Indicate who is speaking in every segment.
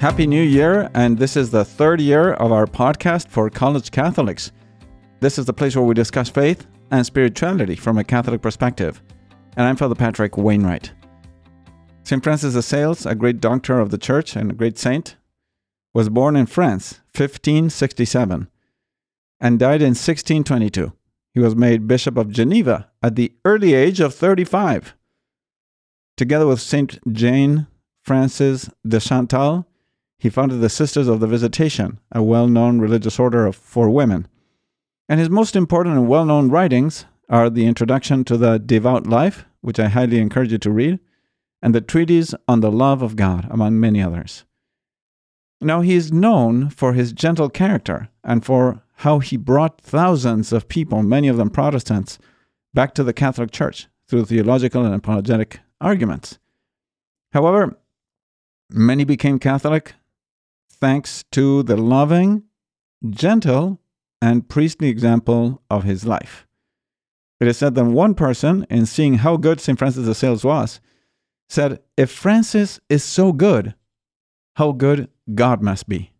Speaker 1: Happy New Year, and this is the third year of our podcast for college Catholics. This is the place where we discuss faith and spirituality from a Catholic perspective. And I'm Father Patrick Wainwright. St. Francis de Sales, a great doctor of the church and a great saint, was born in France, 1567, and died in 1622. He was made Bishop of Geneva at the early age of 35. Together with St. Jane Frances de Chantal, he founded the Sisters of the Visitation, a well known religious order of, for women. And his most important and well known writings are the Introduction to the Devout Life, which I highly encourage you to read, and the Treatise on the Love of God, among many others. Now, he is known for his gentle character and for how he brought thousands of people, many of them Protestants, back to the Catholic Church through theological and apologetic arguments. However, many became Catholic thanks to the loving, gentle, and priestly example of his life. It is said that one person, in seeing how good St. Francis de Sales was, said, If Francis is so good, how good God must be.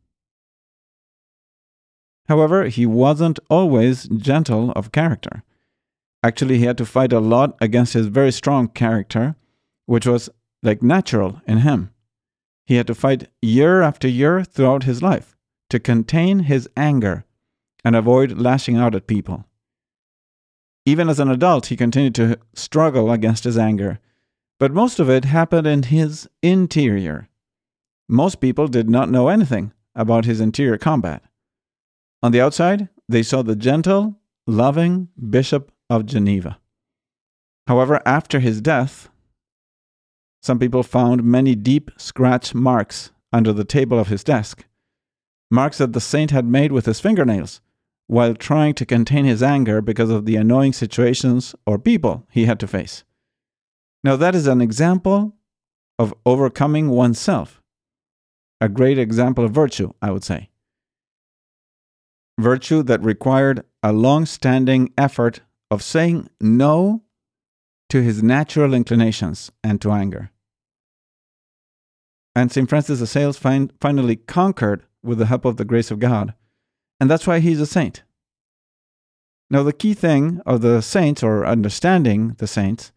Speaker 1: However, he wasn't always gentle of character. Actually, he had to fight a lot against his very strong character, which was like natural in him. He had to fight year after year throughout his life to contain his anger and avoid lashing out at people. Even as an adult, he continued to struggle against his anger, but most of it happened in his interior. Most people did not know anything about his interior combat. On the outside, they saw the gentle, loving Bishop of Geneva. However, after his death, some people found many deep scratch marks under the table of his desk, marks that the saint had made with his fingernails while trying to contain his anger because of the annoying situations or people he had to face. Now, that is an example of overcoming oneself. A great example of virtue, I would say. Virtue that required a long standing effort of saying no to his natural inclinations and to anger. And St. Francis de Sales find, finally conquered with the help of the grace of God. And that's why he's a saint. Now, the key thing of the saints, or understanding the saints,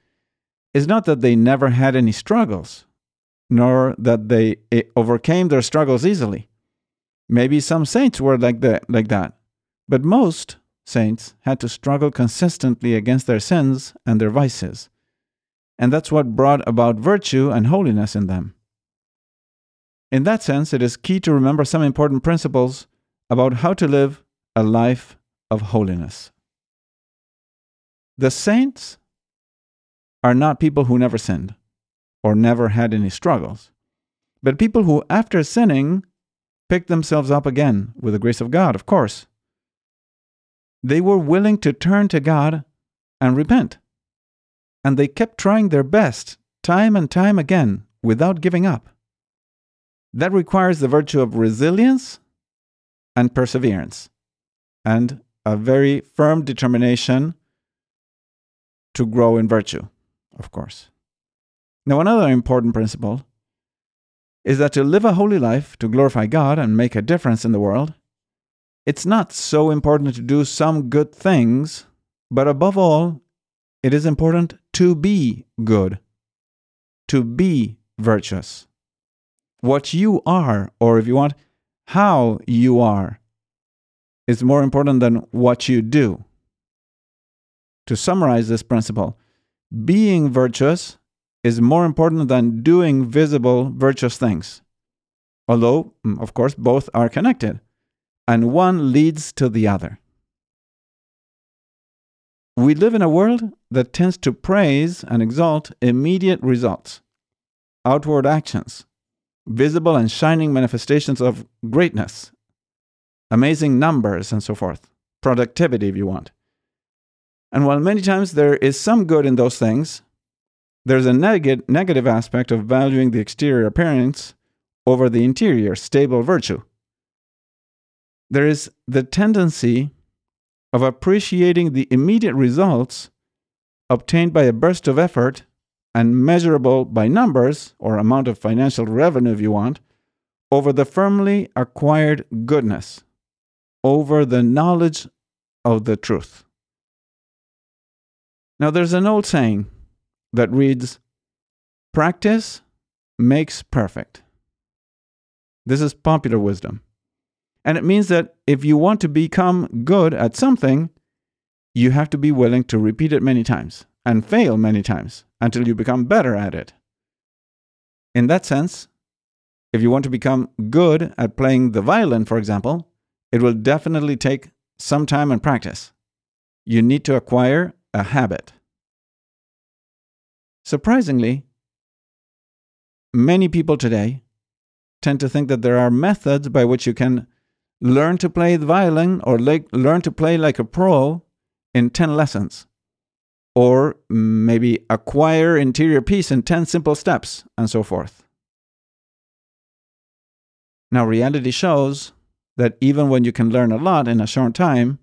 Speaker 1: is not that they never had any struggles, nor that they eh, overcame their struggles easily. Maybe some saints were like like that, but most saints had to struggle consistently against their sins and their vices. And that's what brought about virtue and holiness in them. In that sense, it is key to remember some important principles about how to live a life of holiness. The saints are not people who never sinned or never had any struggles, but people who, after sinning, picked themselves up again with the grace of God, of course. They were willing to turn to God and repent. And they kept trying their best, time and time again, without giving up. That requires the virtue of resilience and perseverance, and a very firm determination to grow in virtue, of course. Now, another important principle is that to live a holy life, to glorify God and make a difference in the world, it's not so important to do some good things, but above all, it is important to be good, to be virtuous. What you are, or if you want, how you are, is more important than what you do. To summarize this principle, being virtuous is more important than doing visible virtuous things. Although, mm, of course, both are connected and one leads to the other. We live in a world that tends to praise and exalt immediate results, outward actions, visible and shining manifestations of greatness, amazing numbers, and so forth, productivity, if you want. And while many times there is some good in those things, there's a neg- negative aspect of valuing the exterior appearance over the interior, stable virtue there is the tendency of appreciating the immediate results obtained by a burst of effort and measurable by numbers or amount of financial revenue if you want over the firmly acquired goodness, over the knowledge of the truth. Now, there's an old saying that reads, Practice makes perfect. This is popular wisdom. And it means that if you want to become good at something, you have to be willing to repeat it many times and fail many times until you become better at it. In that sense, if you want to become good at playing the violin, for example, it will definitely take some time and practice. You need to acquire a habit. Surprisingly, many people today tend to think that there are methods by which you can learn to play the violin or learn to play like a pro in 10 lessons. Or maybe acquire interior peace in 10 simple steps, and so forth. Now, reality shows that even when you can learn a lot in a short time,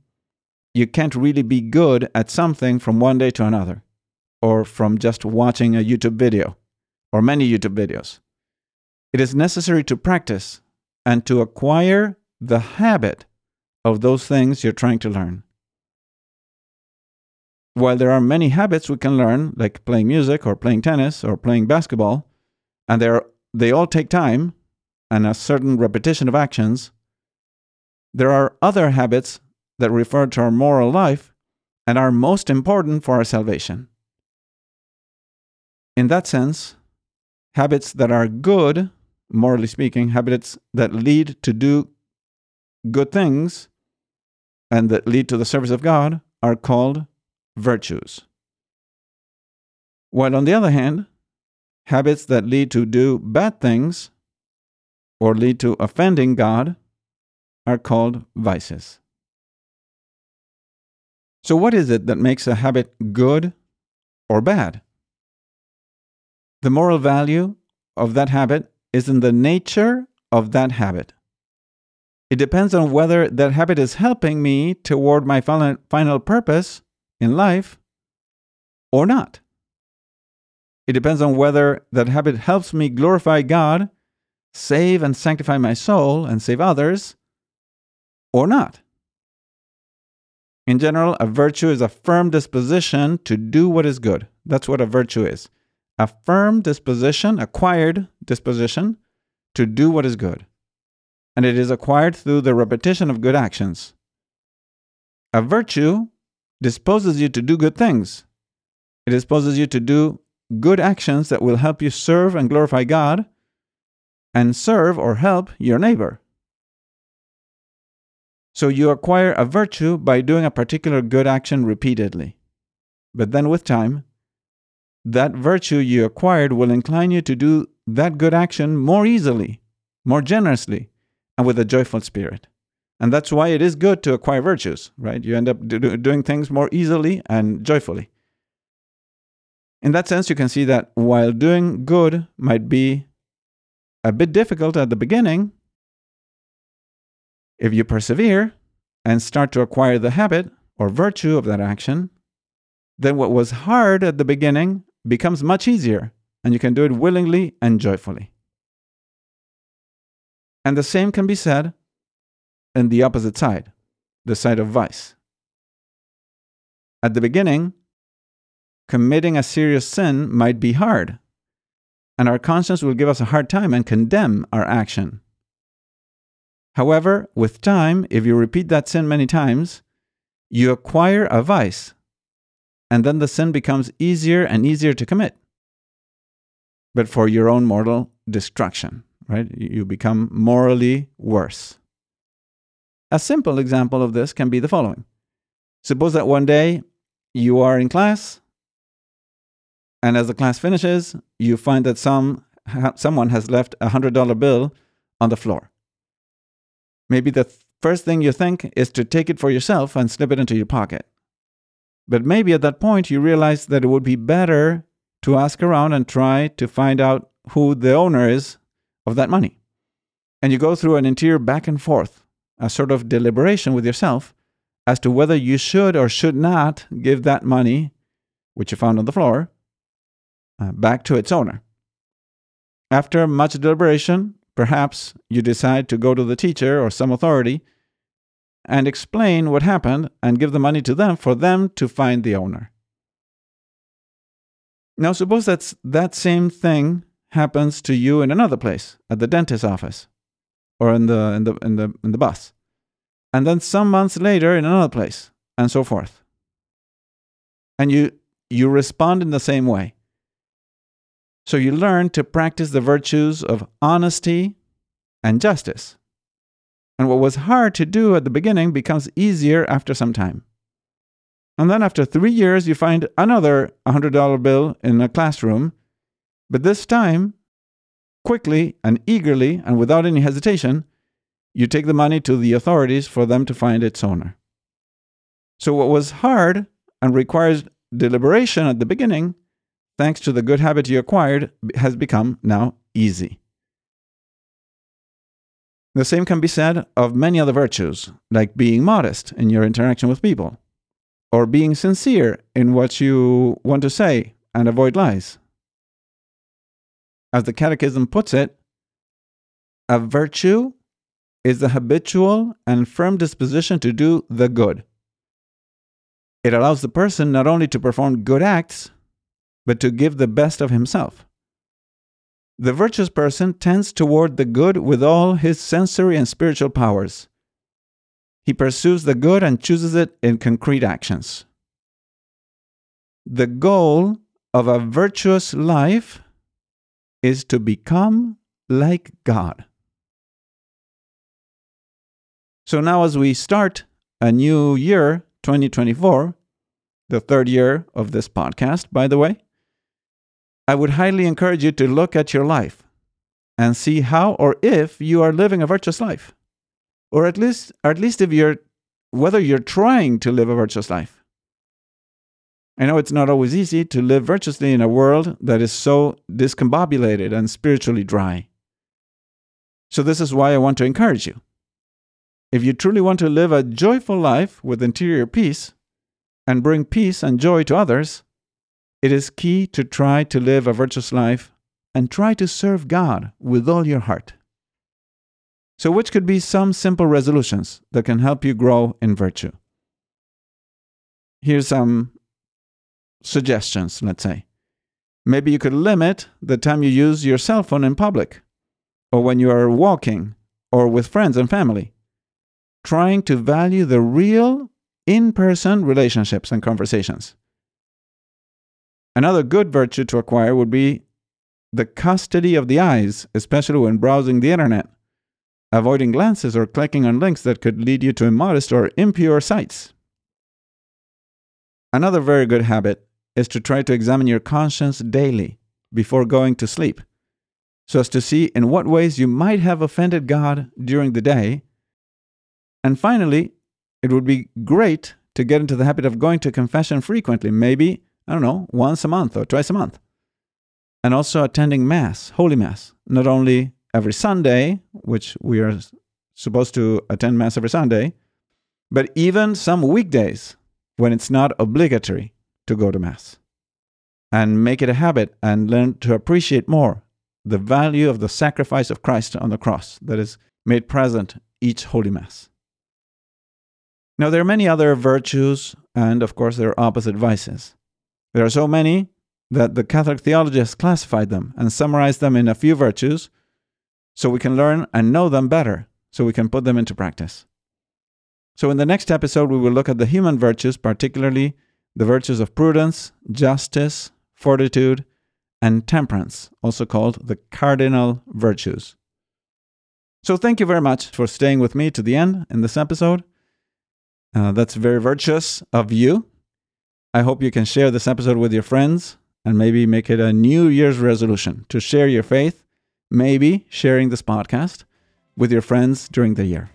Speaker 1: you can't really be good at something from one day to another, or from just watching a YouTube video, or many YouTube videos. It is necessary to practice and to acquire the habit of those things you're trying to learn. While there are many habits we can learn, like playing music or playing tennis or playing basketball, and they they all take time and a certain repetition of actions, there are other habits that refer to our moral life and are most important for our salvation. In that sense, habits that are good, morally speaking, habits that lead to do good things and that lead to the service of God are called virtues. While on the other hand, habits that lead to do bad things or lead to offending God are called vices. So, what is it that makes a habit good or bad? The moral value of that habit is in the nature of that habit. It depends on whether that habit is helping me toward my final purpose in life or not. It depends on whether that habit helps me glorify God, save and sanctify my soul, and save others, or not. In general, a virtue is a firm disposition to do what is good. That's what a virtue is a firm disposition, acquired disposition to do what is good and it is acquired through the repetition of good actions. A virtue disposes you to do good things. It disposes you to do good actions that will help you serve and glorify God and serve or help your neighbor. So you acquire a virtue by doing a particular good action repeatedly. But then with time, that virtue you acquired will incline you to do that good action more easily, more generously, and with a joyful spirit. And that's why it is good to acquire virtues, right? You end up do- doing things more easily and joyfully. In that sense, you can see that while doing good might be a bit difficult at the beginning, if you persevere and start to acquire the habit or virtue of that action, then what was hard at the beginning becomes much easier, and you can do it willingly and joyfully. And the same can be said in the opposite side, the side of vice. At the beginning, committing a serious sin might be hard, and our conscience will give us a hard time and condemn our action. However, with time, if you repeat that sin many times, you acquire a vice, and then the sin becomes easier and easier to commit, but for your own mortal destruction right? You become morally worse. A simple example of this can be the following Suppose that one day you are in class, and as the class finishes, you find that some, someone has left a $100 bill on the floor. Maybe the first thing you think is to take it for yourself and slip it into your pocket. But maybe at that point you realize that it would be better to ask around and try to find out who the owner is of that money. And you go through an interior back and forth, a sort of deliberation with yourself as to whether you should or should not give that money, which you found on the floor, uh, back to its owner. After much deliberation, perhaps you decide to go to the teacher or some authority and explain what happened and give the money to them for them to find the owner. Now, suppose that's that same thing happens to you in another place, at the dentist's office, or in the in the in the in the bus, and then some months later in another place, and so forth. And you you respond in the same way. So you learn to practice the virtues of honesty and justice. And what was hard to do at the beginning becomes easier after some time. And then after three years, you find another $100 bill in a classroom. But this time, quickly and eagerly and without any hesitation, you take the money to the authorities for them to find its owner. So, what was hard and requires deliberation at the beginning, thanks to the good habit you acquired, has become now easy. The same can be said of many other virtues, like being modest in your interaction with people, or being sincere in what you want to say and avoid lies. As the Catechism puts it, a virtue is the habitual and firm disposition to do the good. It allows the person not only to perform good acts, but to give the best of himself. The virtuous person tends toward the good with all his sensory and spiritual powers. He pursues the good and chooses it in concrete actions. The goal of a virtuous life is to become like God. So now, as we start a new year, 2024, the third year of this podcast, by the way, I would highly encourage you to look at your life and see how or if you are living a virtuous life. Or at least, or at least if you're, whether you're trying to live a virtuous life. I know it's not always easy to live virtuously in a world that is so discombobulated and spiritually dry. So, this is why I want to encourage you. If you truly want to live a joyful life with interior peace and bring peace and joy to others, it is key to try to live a virtuous life and try to serve God with all your heart. So, which could be some simple resolutions that can help you grow in virtue? Here's some suggestions, let's say. Maybe you could limit the time you use your cell phone in public, or when you are walking, or with friends and family. Trying to value the real, in person relationships and conversations. Another good virtue to acquire would be the custody of the eyes, especially when browsing the internet, avoiding glances or clicking on links that could lead you to immodest or impure sites. Another very good habit is to try to examine your conscience daily before going to sleep, so as to see in what ways you might have offended God during the day. And finally, it would be great to get into the habit of going to confession frequently, maybe I don't know, once a month or twice a month. And also attending Mass, Holy Mass, not only every Sunday, which we are supposed to attend Mass every Sunday, but even some weekdays when it's not obligatory to go to Mass. And make it a habit and learn to appreciate more the value of the sacrifice of Christ on the cross that is made present each Holy Mass. Now, there are many other virtues, and of course, there are opposite vices. There are so many that the Catholic theology has classified them and summarized them in a few virtues so we can learn and know them better so we can put them into practice. So, in the next episode, we will look at the human virtues, particularly the virtues of prudence, justice, fortitude, and temperance, also called the cardinal virtues. So, thank you very much for staying with me to the end in this episode. Uh, that's very virtuous of you. I hope you can share this episode with your friends and maybe make it a New Year's resolution to share your faith, maybe sharing this podcast with your friends during the year.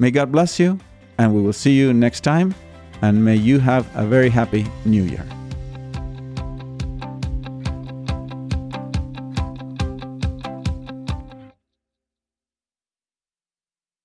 Speaker 1: May God bless you, and we will see you next time, and may you have a very happy New Year.